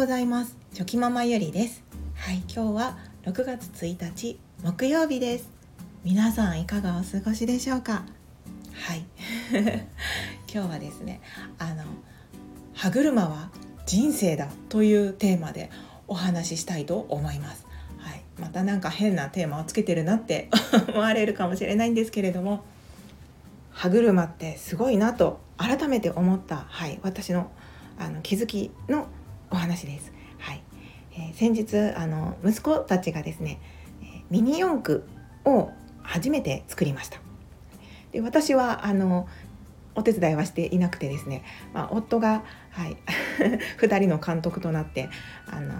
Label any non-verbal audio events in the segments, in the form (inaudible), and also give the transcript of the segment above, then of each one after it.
ございます。チョキママゆりです。はい今日は6月1日木曜日です。皆さんいかがお過ごしでしょうか？はい。(laughs) 今日はですねあの歯車は人生だというテーマでお話ししたいと思います。はい。またなんか変なテーマをつけてるなって (laughs) 思われるかもしれないんですけれども歯車ってすごいなと改めて思った、はい、私のあの気づきのお話です。はいえー、先日あの息子たちがですねミニ四駆を初めて作りました。で私はあのお手伝いはしていなくてですね、まあ、夫が、はい、(laughs) 2人の監督となってあの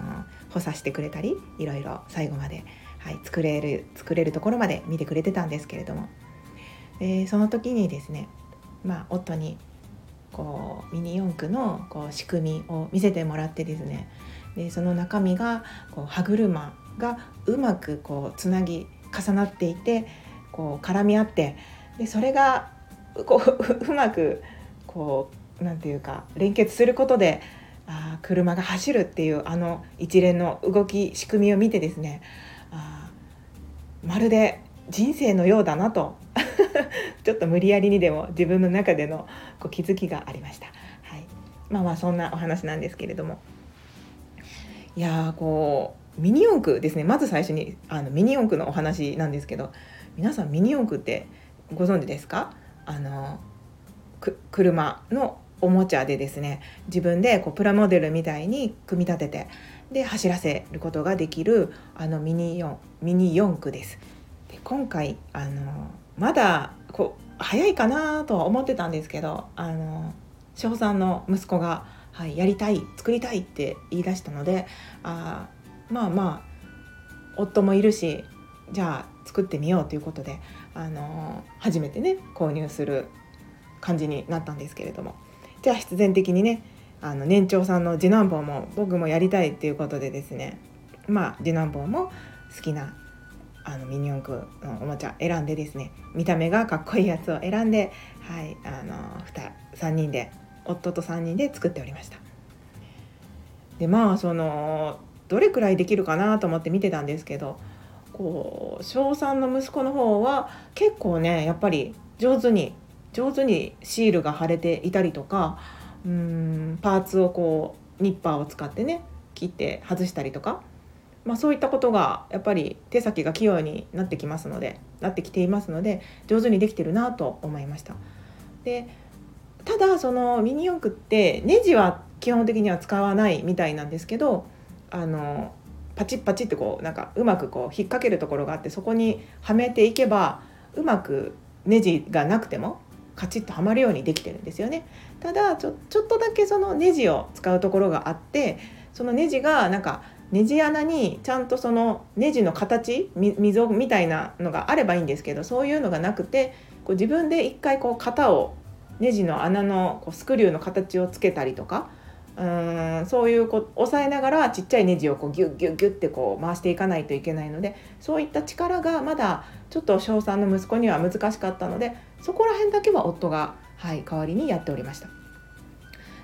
補佐してくれたりいろいろ最後まで、はい、作れる作れるところまで見てくれてたんですけれども、えー、その時にですね、まあ、夫にこうミニ四駆のこう仕組みを見せてもらってですね。でその中身がこう歯車がうまくこうつなぎ重なっていてこう絡み合ってでそれがこううまくこうなんていうか連結することであ車が走るっていうあの一連の動き仕組みを見てですねあまるで人生のようだなと (laughs) ちょっと無理やりにでも自分の中でのこう気づきがありました。はい、まあまあそんなお話なんですけれども。いやこうミニ四駆ですね。まず最初にあのミニ四駆のお話なんですけど。皆さんミニ四駆ってご存知ですか？あの車のおもちゃでですね。自分でこうプラモデルみたいに組み立ててで走らせることができるあのミニ四ミニ四駆です。で今回あのまだこう早いかなとは思ってたんですけどあの翔さんの息子が、はい、やりたい作りたいって言い出したのであまあまあ夫もいるしじゃあ作ってみようということであの初めてね購入する感じになったんですけれども。じゃあ必然的にねあの年長さんの次男坊も僕もやりたいっていうことでですねまあ次男坊も好きなあのミニ四駆のおもちゃ選んでですね見た目がかっこいいやつを選んで、はい、あの3人で夫と3人で作っておりました。でまあそのどれくらいできるかなと思って見てたんですけどこう小3の息子の方は結構ねやっぱり上手に上手にシールが貼れていたりとかうんパーツをこうニッパーを使ってね切って外したりとかまあ、そういったことがやっぱり手先が器用になってきますのでなってきていますので上手にできてるなと思いました。でただそのミニ四駆ってネジは基本的には使わないみたいなんですけどあのパチッパチッてこうなんかうまくこう引っ掛けるところがあってそこにはめていけばうまくネジがなくてもカチッとはまるようにできてるんですよね。ただちょちょっとだけそのネジを使うところがあってそのネジがなんかネジ穴にちゃんとそのネジの形溝みたいなのがあればいいんですけどそういうのがなくてこう自分で一回こう型をネジの穴のこうスクリューの形をつけたりとかうーんそういうこう押さえながらちっちゃいネジをこうギュッギュッギュッってこう回していかないといけないのでそういった力がまだちょっと小3の息子には難しかったのでそこら辺だけは夫が、はい、代わりにやっておりました。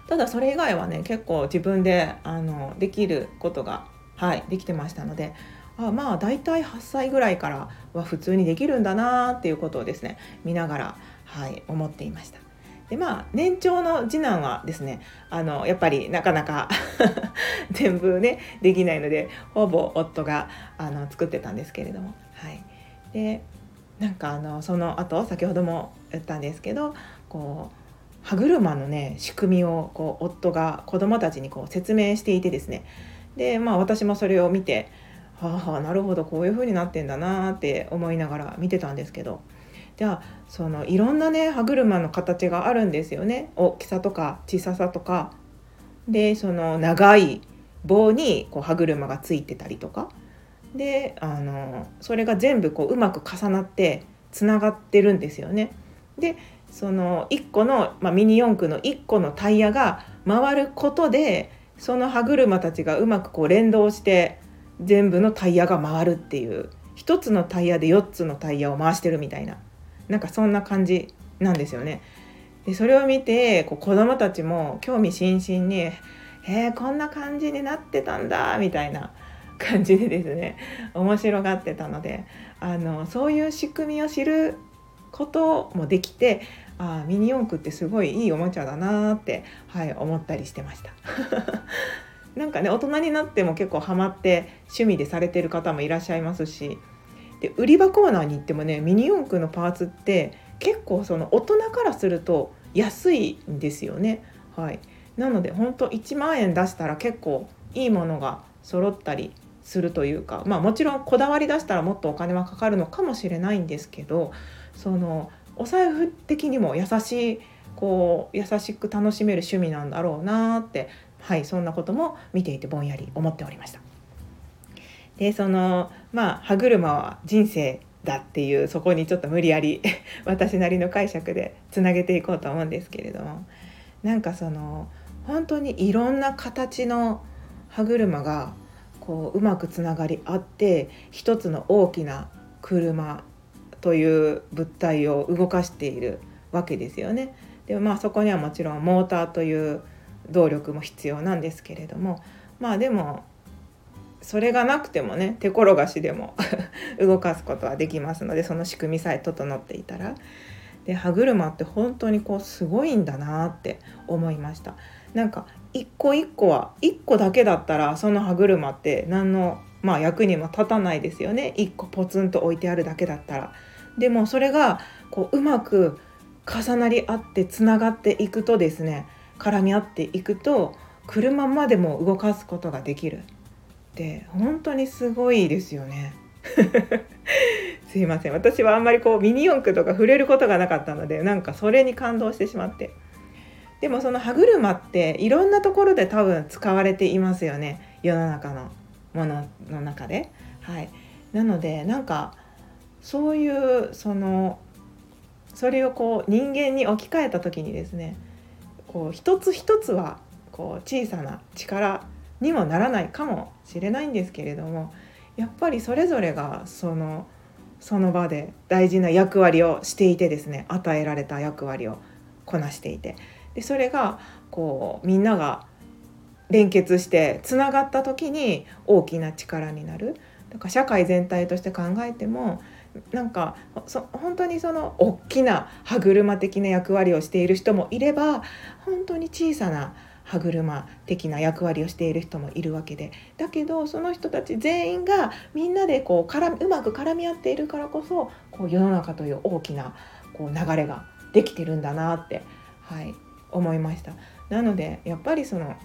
ただそれ以外はね結構自分であのできることがはい、できてましたのであまあ大体8歳ぐらいからは普通にできるんだなっていうことをですね見ながら、はい、思っていました。でまあ年長の次男はですねあのやっぱりなかなか (laughs) 全部ねできないのでほぼ夫があの作ってたんですけれどもはいでなんかあのその後先ほども言ったんですけどこう歯車のね仕組みをこう夫が子供たちにこう説明していてですねでまあ私もそれを見てはあ、あ、なるほどこういう風になってんだなって思いながら見てたんですけど。じゃあそのいろんなね歯車の形があるんですよね。大きさとか小ささとか。でその長い棒にこう歯車がついてたりとか。であのそれが全部こううまく重なってつながってるんですよね。でその1個の、まあ、ミニ四駆の1個のタイヤが回ることでその歯車たちがうまくこう連動して全部のタイヤが回るっていう1つのタイヤで4つのタイヤを回してるみたいななんかそんな感じなんですよね。でそれを見てこう子どもたちも興味津々に「へへえこんな感じになってたんだみたいな感じでですね面白がってたのであのそういう仕組みを知ることもできてあミニ四駆ってすごいいいおもちゃだなって、はい、思ったりしてました。(laughs) なんかね大人になっても結構ハマって趣味でされてる方もいらっしゃいますしで売り場コーナーに行ってもねミニ四駆のパーツって結構その大人からすると安いんですよね。はい、なので本当1万円出したら結構いいものが揃ったりするというかまあもちろんこだわり出したらもっとお金はかかるのかもしれないんですけどそのお財布的にも優しいこう優しく楽しめる趣味なんだろうなってはいそんなことも見ていてぼんやり思っておりました。でそのまあ歯車は人生だっていうそこにちょっと無理やり (laughs) 私なりの解釈でつなげていこうと思うんですけれどもなんかその本当にいろんな形の歯車がこううまくつながり合って一つの大きな車という物体を動かしているわけですよね。でもまあそこにはもちろんモーターという動力も必要なんですけれどもまあでもそれがなくてもね手転がしでも (laughs) 動かすことはできますのでその仕組みさえ整っていたら。で歯車って本当にこうすごいんだなって思いました。なんか一個一個は一個だけだったらその歯車って何のまあ役にも立たないですよね。一個ポツンと置いてあるだけだったら。でもそれがこううまく重なり合ってつながっていくとですね絡み合っていくと車までも動かすことができる。って本当にすごいですよね。(laughs) すいません。私はあんまりこうミニ四駆とか触れることがなかったのでなんかそれに感動してしまって。でもその歯車っていろんなところで多分使われていますよね。世の中の。ものの中で。はい、なのでなんかそういうそのそれをこう人間に置き換えた時にですねこう一つ一つはこう小さな力にもならないかもしれないんですけれどもやっぱりそれぞれがそのその場で大事な役割をしていてですね与えられた役割をこなしていてでそれがこうみんなが連結してつながった時に大きな力になるだから社会全体として考えてもなんかそ本当にその大きな歯車的な役割をしている人もいれば本当に小さな歯車的な役割をしている人もいるわけでだけどその人たち全員がみんなでこう絡うまく絡み合っているからこそこう世の中という大きなこう流れができてるんだなって、はい、思いました。なのでやっぱりその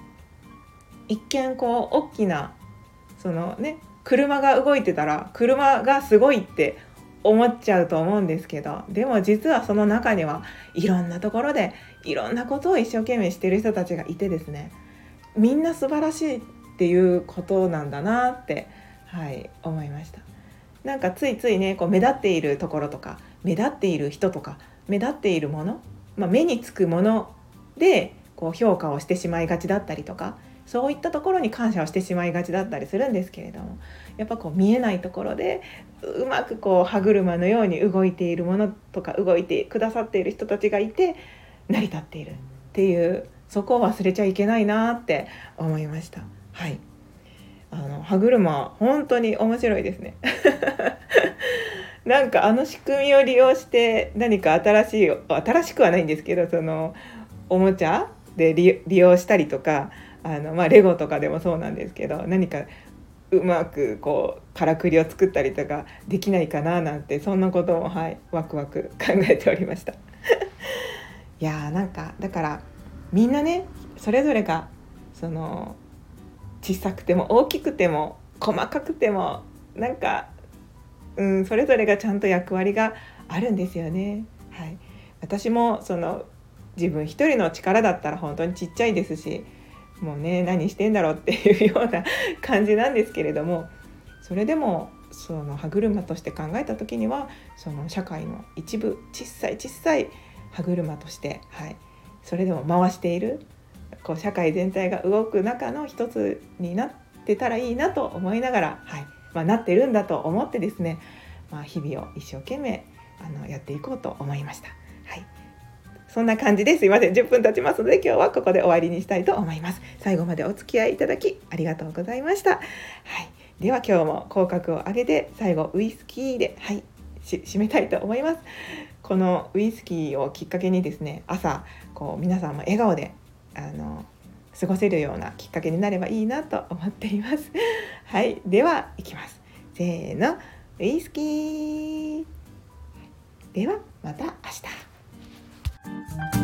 一見こう大きなそのね車が動いてたら車がすごいって思っちゃうと思うんですけどでも実はその中にはいろんなところでいろんなことを一生懸命してる人たちがいてですねみんな素晴らしいっていうことなんだなってはい思いました。なんかついついねこう目立っているところとか目立っている人とか目立っているもの、まあ、目につくものでこう評価をしてしまいがちだったりとかそういったところに感謝をしてしまいがちだったりするんですけれどもやっぱこう見えないところでうまくこう歯車のように動いているものとか動いてくださっている人たちがいて成り立っているっていうそこを忘れちゃいけないなって思いました。はいあの歯車本当に面白いですね (laughs) なんかあの仕組みを利用して何か新しい新しくはないんですけどそのおもちゃで利用したりとかあの、まあ、レゴとかでもそうなんですけど何かうまくこうからくりを作ったりとかできないかななんてそんなこともはいワクワク考えておりました (laughs) いやーなんかだからみんなねそれぞれがその小さくても大きくても細かくてもなんか、うん、それぞれがちゃんと役割があるんですよね。はい、私もその自分一人の力だったら本当にちっちゃいですしもうね何してんだろうっていうような感じなんですけれどもそれでもその歯車として考えた時にはその社会の一部小さい小さい歯車として、はい、それでも回しているこう社会全体が動く中の一つになってたらいいなと思いながら、はい。まあ、なってるんだと思ってですね、まあ、日々を一生懸命あのやっていこうと思いました。はい。そんな感じです。いません。10分経ちますので今日はここで終わりにしたいと思います。最後までお付き合いいただきありがとうございました。はい。では今日も口角を上げて最後ウイスキーではい。締めたいと思います。このウイスキーをきっかけにですね朝こう皆さんも笑顔であの過ごせるようなきっかけになればいいなと思っています。はい。ではいきます。せーの。ウイスキー。ではまた明日。Thank you.